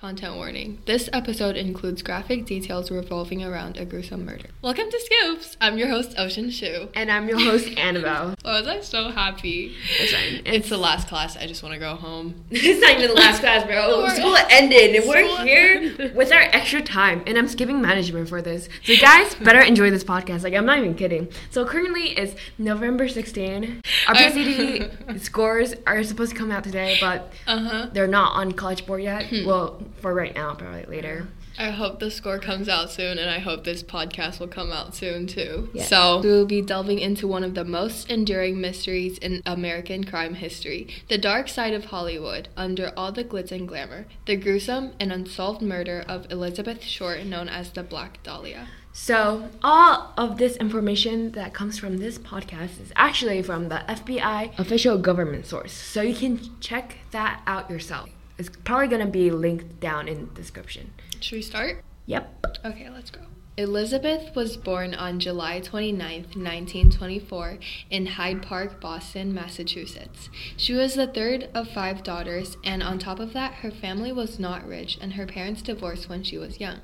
Content warning. This episode includes graphic details revolving around a gruesome murder. Welcome to Scoops! I'm your host, Ocean Shu. And I'm your host, Annabelle. Oh, was I so happy? It's fine. It's the last class. I just want to go home. It's not even the last class, bro. We're- School ended, and we're here with our extra time. And I'm skipping management for this. So, you guys better enjoy this podcast. Like, I'm not even kidding. So, currently it's November 16. Our I- PCD scores are supposed to come out today, but Uh huh. they're not on College Board yet. Well, for right now, probably later. I hope the score comes out soon, and I hope this podcast will come out soon too. Yes. So, we will be delving into one of the most enduring mysteries in American crime history the dark side of Hollywood, under all the glitz and glamour, the gruesome and unsolved murder of Elizabeth Short, known as the Black Dahlia. So, all of this information that comes from this podcast is actually from the FBI official government source. So, you can check that out yourself. It's probably to be linked down in the description. Should we start? Yep. Okay, let's go. Elizabeth was born on July 29th, 1924, in Hyde Park, Boston, Massachusetts. She was the third of five daughters, and on top of that, her family was not rich, and her parents divorced when she was young.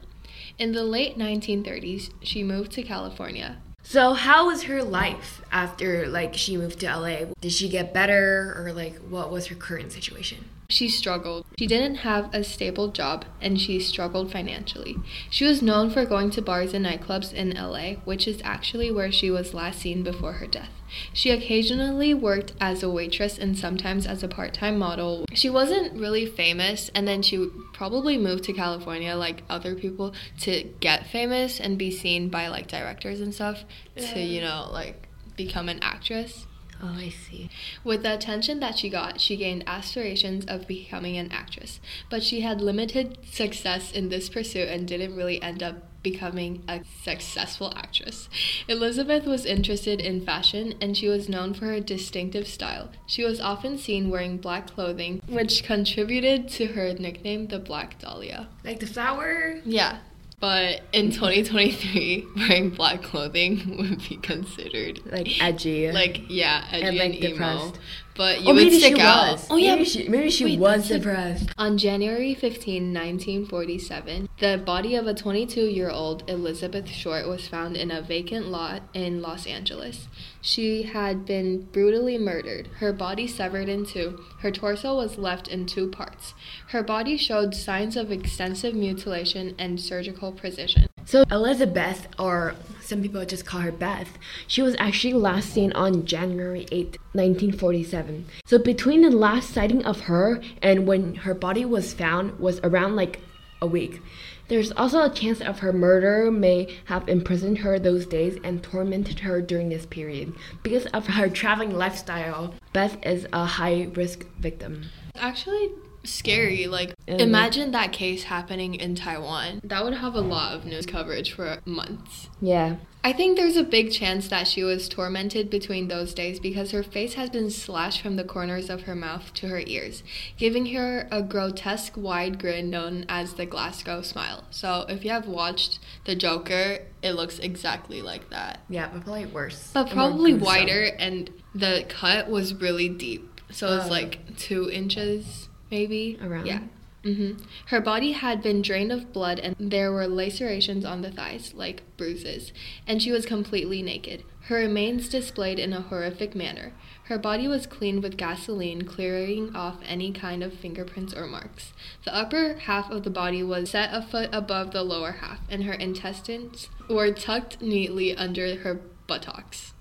In the late 1930s, she moved to California. So, how was her life after like she moved to LA? Did she get better or like what was her current situation? She struggled. She didn't have a stable job and she struggled financially. She was known for going to bars and nightclubs in LA, which is actually where she was last seen before her death. She occasionally worked as a waitress and sometimes as a part time model. She wasn't really famous, and then she probably moved to California, like other people, to get famous and be seen by like directors and stuff to, you know, like become an actress. Oh, I see. With the attention that she got, she gained aspirations of becoming an actress, but she had limited success in this pursuit and didn't really end up becoming a successful actress. Elizabeth was interested in fashion and she was known for her distinctive style. She was often seen wearing black clothing, which contributed to her nickname, the Black Dahlia. Like the flower? Yeah. But in 2023, wearing black clothing would be considered Like edgy. like yeah, edgy and, And, emo. depressed. But you oh, would stick out. was. Oh yeah. Maybe she, maybe she Wait, was depressed. On January 15, 1947, the body of a 22-year-old Elizabeth Short was found in a vacant lot in Los Angeles. She had been brutally murdered. Her body severed in two. Her torso was left in two parts. Her body showed signs of extensive mutilation and surgical precision. So Elizabeth, or some people just call her Beth, she was actually last seen on January 8th, 1947. So between the last sighting of her and when her body was found was around like a week. There's also a chance of her murderer may have imprisoned her those days and tormented her during this period. Because of her traveling lifestyle, Beth is a high risk victim. actually scary. Mm-hmm. Like, And- imagine that case happening in Taiwan. That would have a lot of news coverage for months. Yeah. I think there's a big chance that she was tormented between those days because her face has been slashed from the corners of her mouth to her ears, giving her a grotesque wide grin known as the Glasgow smile. So, if you have watched The Joker, it looks exactly like that. Yeah, but probably worse. But probably wider, and the cut was really deep. So it's Oh. like two inches, maybe. Around? Yeah. Mm-hmm. Her body had been drained of blood, and there were lacerations on the thighs, like bruises, and she was completely naked. Her remains displayed in a horrific manner. Her body was cleaned with gasoline, clearing off any kind of fingerprints or marks. The upper half of the body was set a foot above the lower half, and her intestines were tucked neatly under her buttocks.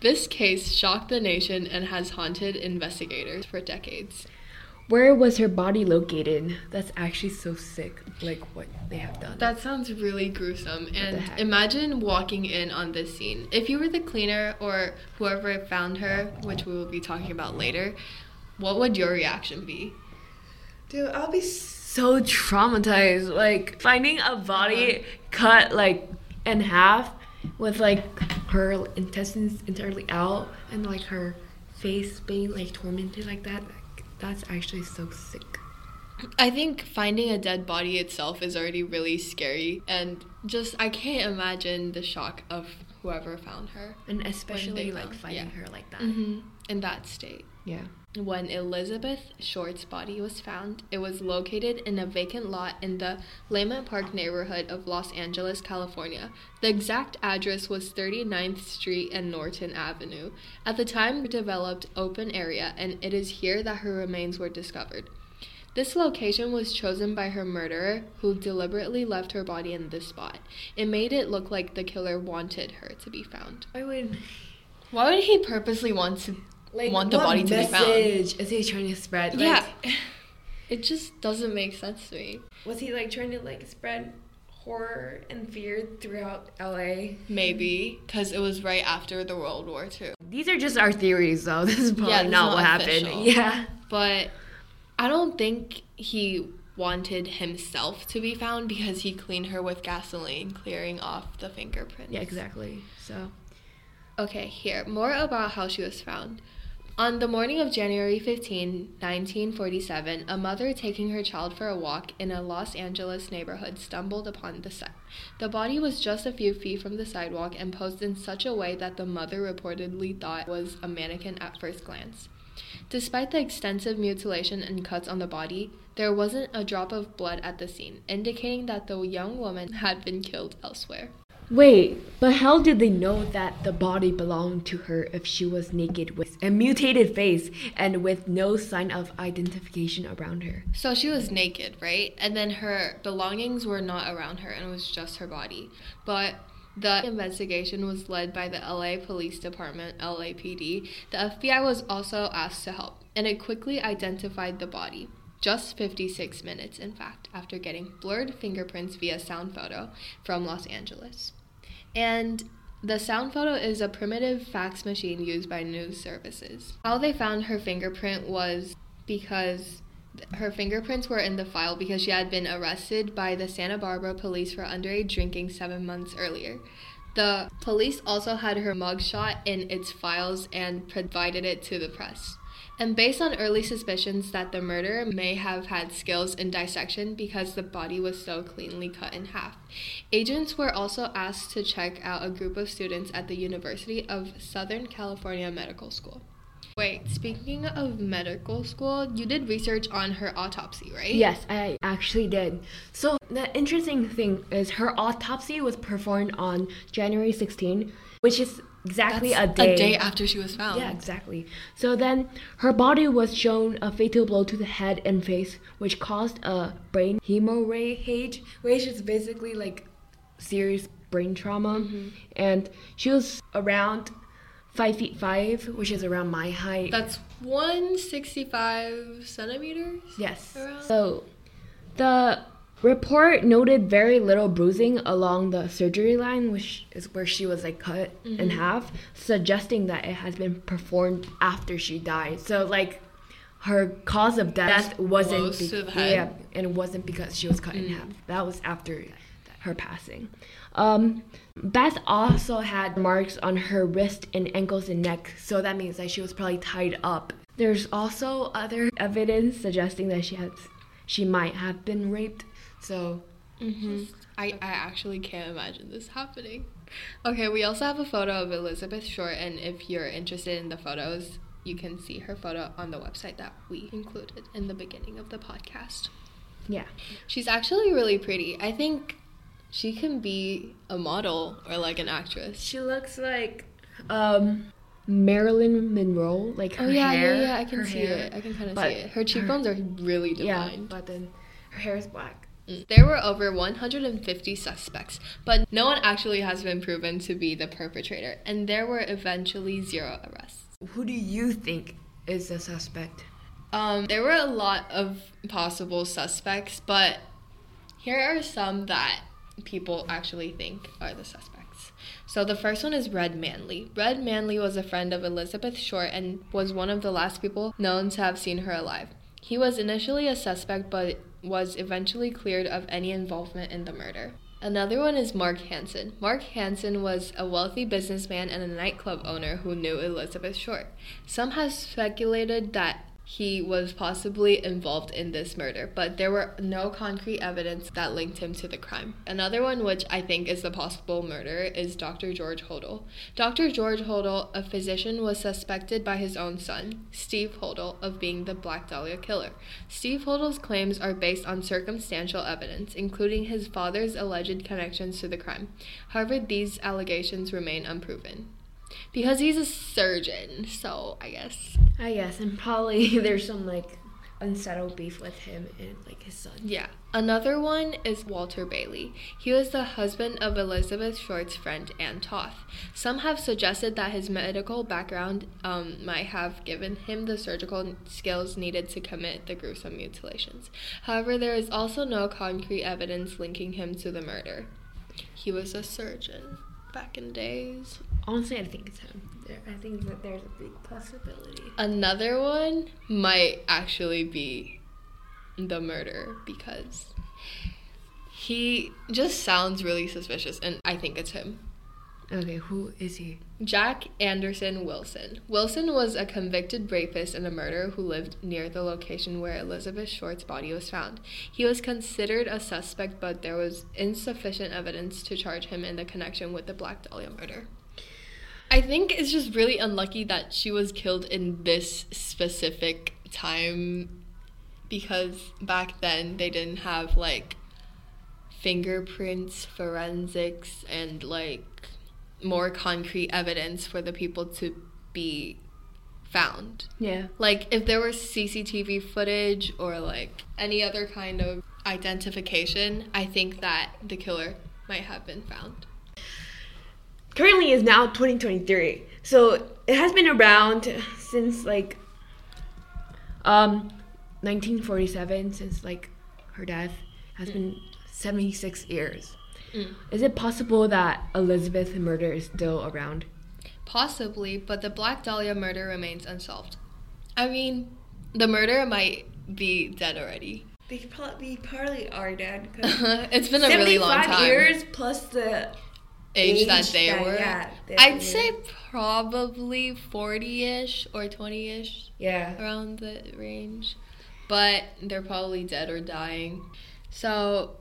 This case shocked the nation and has haunted investigators for decades. Where was her body located? That's actually so sick. Like what they have done. That sounds really gruesome. the And imagine walking in on this scene. If you were the cleaner or whoever found her, which we will be talking about later, what would your reaction be? Dude, I'll be so traumatized. Like finding a body uh-huh. cut like in half with like her intestines entirely out and like her face being like tormented like that. Like, that's actually so sick. I think finding a dead body itself is already really scary. And just, I can't imagine the shock of whoever found her And especially like finding yeah. her like that. hmm in that state. Yeah. When Elizabeth Short's body was found, it was located in a vacant lot in the Leimert Park neighborhood of Los Angeles, California. The exact address was 39th Street and Norton Avenue. At the time, developed open area, and it is here that her remains were discovered. This location was chosen by her murderer, who deliberately left her body in this spot. It made it look like the killer wanted her to be found. I would Why would he purposely want to like want the what body to be found? message is he trying to spread? Like, yeah. It just doesn't make sense to me. Was he like trying to like spread horror and fear throughout LA? Maybe because it was right after the World War II. These are just our theories, though. This is probably Yeah, this is not, not what happened. Yeah. But I don't think he wanted himself to be found because he cleaned her with gasoline, clearing off the fingerprints. Yeah, exactly. So. Okay, here, more about how she was found. On the morning of January 15, 1947, a mother taking her child for a walk in a Los Angeles neighborhood stumbled upon the site. The body was just a few feet from the sidewalk and posed in such a way that the mother reportedly thought was a mannequin at first glance. Despite the extensive mutilation and cuts on the body, there wasn't a drop of blood at the scene, indicating that the young woman had been killed elsewhere. Wait, but how did they know that the body belonged to her if she was naked with a mutated face and with no sign of identification around her? So she was naked, right? And then her belongings were not around her and it was just her body. But the investigation was led by the LA Police Department, LAPD. The FBI was also asked to help, and it quickly identified the body. Just 56 minutes, in fact, after getting blurred fingerprints via sound photo from Los Angeles. And the sound photo is a primitive fax machine used by news services. How they found her fingerprint was because her fingerprints were in the file because she had been arrested by the Santa Barbara police for underage drinking seven months earlier. The police also had her mugshot in its files and provided it to the press. And based on early suspicions that the murderer may have had skills in dissection because the body was so cleanly cut in half, agents were also asked to check out a group of students at the University of Southern California Medical School. Wait, speaking of medical school, you did research on her autopsy, right? Yes, I actually did. So the interesting thing is her autopsy was performed on January 16, which is exactly That's a day. A day after she was found. Yeah, exactly. So then her body was shown a fatal blow to the head and face, which caused a brain hemorrhage, which is basically like serious brain trauma. Mm-hmm. And she was around five feet five, which is around my height. That's 165 centimeters? Yes. Around- So the report noted very little bruising along the surgery line, which is where she was like cut Mm-hmm. in half, suggesting that it has been performed after she died. So like her cause of death That's wasn't be- to the head. Mm. yeah, and it wasn't because she was cut in half. That was after her passing. Um, Beth also had marks on her wrist and ankles and neck, so that means that she was probably tied up. There's also other evidence suggesting that she had, she might have been raped. So Mm-hmm. I, I actually can't imagine this happening. Okay, we also have a photo of Elizabeth Short, and if you're interested in the photos, you can see her photo on the website that we included in the beginning of the podcast. yeah, She's actually really pretty. I think she can be a model or like an actress. she looks like um, Marilyn Monroe. Like her Oh yeah, hair, yeah, yeah. I can her see hair. it. I can kind of see it. Her cheekbones are really Yeah, defined. but then her hair is black. Mm. There were over 150 suspects, but no one actually has been proven to be the perpetrator, and there were eventually zero arrests. Who do you think is the suspect? Um, there were a lot of possible suspects, but here are some that people actually think are the suspects. So the first one is Red Manley. Red Manley was a friend of Elizabeth Short and was one of the last people known to have seen her alive. He was initially a suspect but was eventually cleared of any involvement in the murder. Another one is Mark Hansen. Mark Hansen was a wealthy businessman and a nightclub owner who knew Elizabeth Short. Some have speculated that he was possibly involved in this murder, but there were no concrete evidence that linked him to the crime. Another one, which I think is the possible murder, is Dr. George Hodel. Dr. George Hodel, a physician, was suspected by his own son, Steve Hodel, of being the Black Dahlia killer. Steve Hodel's claims are based on circumstantial evidence, including his father's alleged connections to the crime. However, these allegations remain unproven because he's a surgeon. So I guess. I guess, and probably there's some like unsettled beef with him and like his son. Yeah. Another one is Walter Bailey. He was the husband of Elizabeth Short's friend Ann Toth. Some have suggested that his medical background um, might have given him the surgical skills needed to commit the gruesome mutilations. However, there is also no concrete evidence linking him to the murder. He was a surgeon back in days. Honestly, I think it's him. I think that there's a big possibility. Another one might actually be the murder because he just sounds really suspicious, and I think it's him. Okay, who is he? Jack Anderson Wilson. Wilson was a convicted rapist and a murderer who lived near the location where Elizabeth Short's body was found. He was considered a suspect, but there was insufficient evidence to charge him in the connection with the Black Dahlia murder. I think it's just really unlucky that she was killed in this specific time because back then they didn't have like fingerprints, forensics, and like more concrete evidence for the people to be found. Yeah. Like if there was CCTV footage or like any other kind of identification, I think that the killer might have been found. Currently is now 2023. So it has been around since like um 1947 since like her death has been 76 years. Mm. Is it possible that Elizabeth's murder is still around? Possibly, but the Black Dahlia murder remains unsolved. I mean, the murderer might be dead already. They probably, probably are dead. it's been a really long time. years plus the age, age that they that- were. yeah, I'd say probably 40 ish or 20 ish, yeah. around the range. But they're probably dead or dying. So,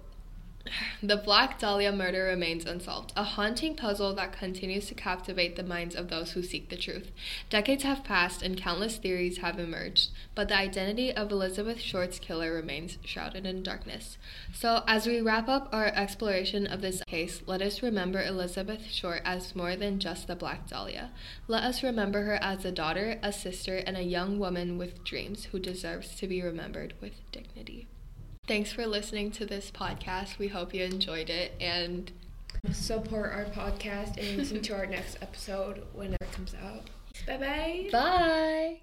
the Black Dahlia murder remains unsolved, a haunting puzzle that continues to captivate the minds of those who seek the truth. Decades have passed and countless theories have emerged, but the identity of Elizabeth Short's killer remains shrouded in darkness. So, as we wrap up our exploration of this case, let us remember Elizabeth Short as more than just the Black Dahlia. Let us remember her as a daughter, a sister, and a young woman with dreams who deserves to be remembered with dignity. Thanks for listening to this podcast. We hope you enjoyed it and Support our podcast and listen to our next episode whenever it comes out. Bye bye. bye.